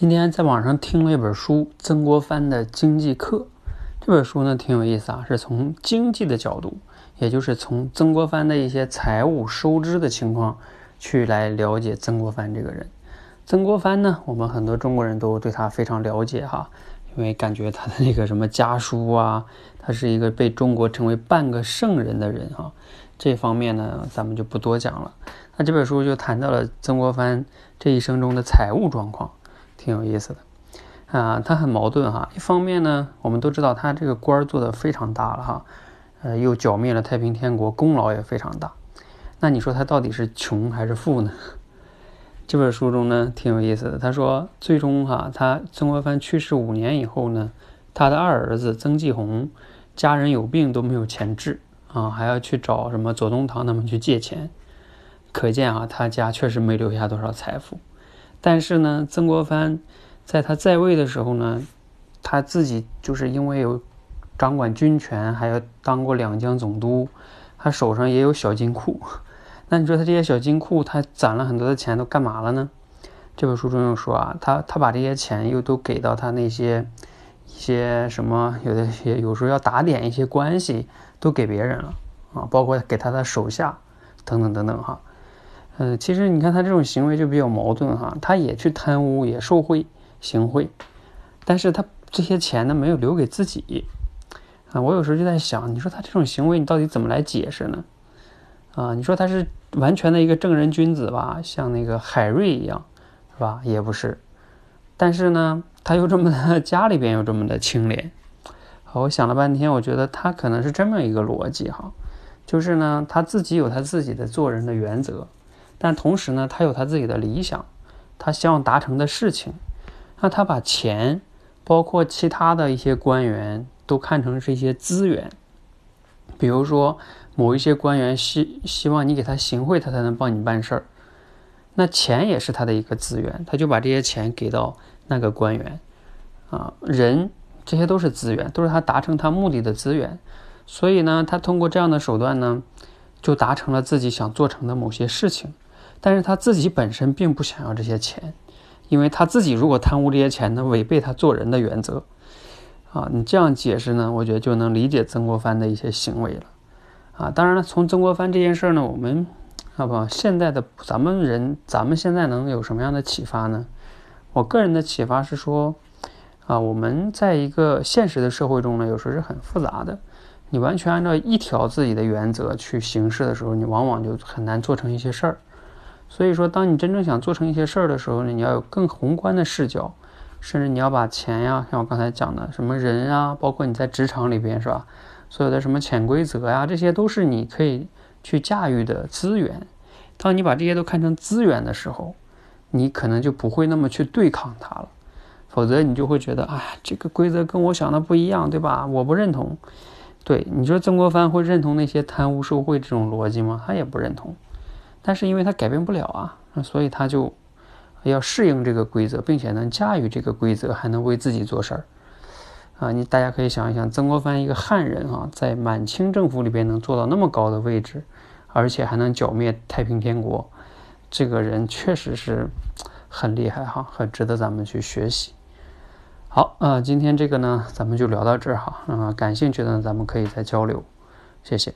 今天在网上听了一本书，曾国藩的经济课。这本书呢挺有意思啊，是从经济的角度，也就是从曾国藩的一些财务收支的情况去来了解曾国藩这个人。曾国藩呢，我们很多中国人都对他非常了解哈，因为感觉他的那个什么家书啊，他是一个被中国称为半个圣人的人哈。这方面呢，咱们就不多讲了。那这本书就谈到了曾国藩这一生中的财务状况。挺有意思的，啊，他很矛盾哈。一方面呢，我们都知道他这个官儿做的非常大了哈，呃，又剿灭了太平天国，功劳也非常大。那你说他到底是穷还是富呢？这本书中呢，挺有意思的。他说，最终哈，他曾国藩去世五年以后呢，他的二儿子曾纪红家人有病都没有钱治啊，还要去找什么左宗棠他们去借钱，可见啊，他家确实没留下多少财富。但是呢，曾国藩在他在位的时候呢，他自己就是因为有掌管军权，还有当过两江总督，他手上也有小金库。那你说他这些小金库，他攒了很多的钱都干嘛了呢？这本书中又说啊，他他把这些钱又都给到他那些一些什么，有的些有时候要打点一些关系，都给别人了啊，包括给他的手下等等等等哈。嗯，其实你看他这种行为就比较矛盾哈，他也去贪污，也受贿行贿，但是他这些钱呢没有留给自己啊。我有时候就在想，你说他这种行为你到底怎么来解释呢？啊，你说他是完全的一个正人君子吧，像那个海瑞一样，是吧？也不是，但是呢，他又这么的 家里边又这么的清廉。好，我想了半天，我觉得他可能是这么一个逻辑哈，就是呢，他自己有他自己的做人的原则。但同时呢，他有他自己的理想，他希望达成的事情，那他把钱，包括其他的一些官员，都看成是一些资源。比如说，某一些官员希希望你给他行贿，他才能帮你办事儿，那钱也是他的一个资源，他就把这些钱给到那个官员，啊，人这些都是资源，都是他达成他目的的资源。所以呢，他通过这样的手段呢，就达成了自己想做成的某些事情。但是他自己本身并不想要这些钱，因为他自己如果贪污这些钱呢，违背他做人的原则，啊，你这样解释呢，我觉得就能理解曾国藩的一些行为了，啊，当然了，从曾国藩这件事呢，我们，好不？现在的咱们人，咱们现在能有什么样的启发呢？我个人的启发是说，啊，我们在一个现实的社会中呢，有时候是很复杂的，你完全按照一条自己的原则去行事的时候，你往往就很难做成一些事儿。所以说，当你真正想做成一些事儿的时候呢，你要有更宏观的视角，甚至你要把钱呀，像我刚才讲的什么人啊，包括你在职场里边是吧，所有的什么潜规则呀，这些都是你可以去驾驭的资源。当你把这些都看成资源的时候，你可能就不会那么去对抗它了。否则你就会觉得，哎，这个规则跟我想的不一样，对吧？我不认同。对，你说曾国藩会认同那些贪污受贿这种逻辑吗？他也不认同。但是因为他改变不了啊，所以他就要适应这个规则，并且能驾驭这个规则，还能为自己做事儿啊！你大家可以想一想，曾国藩一个汉人啊，在满清政府里边能做到那么高的位置，而且还能剿灭太平天国，这个人确实是很厉害哈，很值得咱们去学习。好啊，今天这个呢，咱们就聊到这儿哈啊，感兴趣的呢咱们可以再交流，谢谢。